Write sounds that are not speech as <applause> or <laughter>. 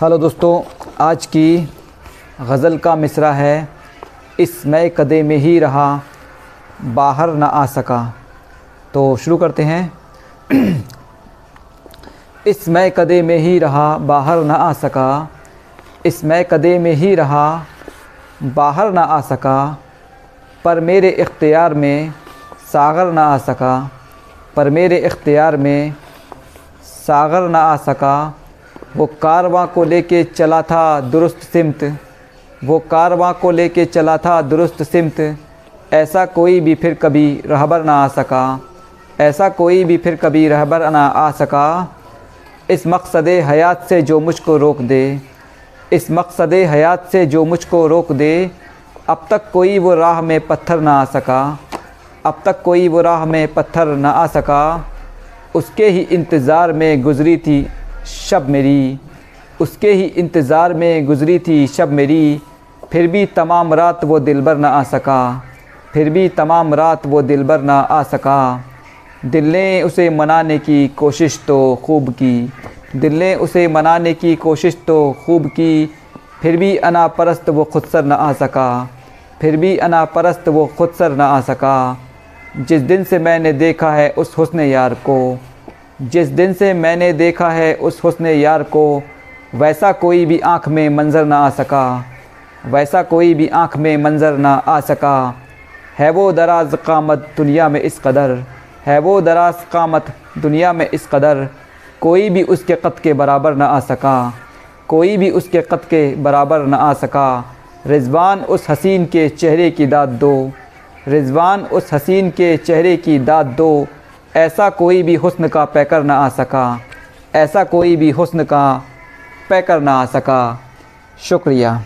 Hello दोस्तों, आज की गज़ल का मिसरा है, इस नए कदे में ही रहा, बाहर ना आ सका। तो शुरू करते हैं। <clears throat> इस मैं कदे में ही रहा, बाहर ना आ सका। इस मैं कदे में ही रहा, बाहर ना आ सका। पर मेरे इख्तियार में सागर ना आ सका। पर मेरे इख्तियार में सागर ना आ सका। वो कारवां को लेके चला था दुरुस्त सिमत। वो कारवां को लेके चला था दुरुस्त सिमत। ऐसा कोई भी फिर कभी रहबर ना आ सका। ऐसा कोई भी फिर कभी रहबर ना आ सका। इस मकसद हयात से जो मुझको रोक दे। इस मकसद हयात से जो मुझको रोक दे। अब तक कोई वो राह में पत्थर ना आ सका। अब तक कोई वो राह में पत्थर ना आ सका। उसके ही इंतज़ार में गुज़री थी शब मेरी। उसके ही इंतज़ार में गुज़री थी शब मेरी। फिर भी तमाम रात वो दिलबर ना आ सका। फिर भी तमाम रात वो दिलबर ना आ सका। दिल ने उसे मनाने की कोशिश तो खूब की। दिल ने उसे मनाने की कोशिश तो खूब की। फिर भी अना परस्त वो खुद सर न आ सका। फिर भी अना परस्त वो खुद सर न आ सका। जिस दिन से मैंने देखा है उस हुस्न यार को। जिस दिन से मैंने देखा है उस हुस्न यार को, वैसा कोई भी आँख में मंज़र ना आ सका। वैसा कोई भी आँख में मंज़र ना आ सका। है वो दराज कामत दुनिया में इस कदर। है वो दराज कामत दुनिया में इस कदर। कोई भी उसके क़त के बराबर ना आ सका। कोई भी उसके क़त के बराबर ना आ सका। रिजवान उस हसीन के चेहरे की दाद दो। रिजवान उस हसीन के चेहरे की दाद दो। ऐसा कोई भी हुस्न का पैकर ना आ सका। ऐसा कोई भी हुस्न का पैकर ना आ सका। शुक्रिया।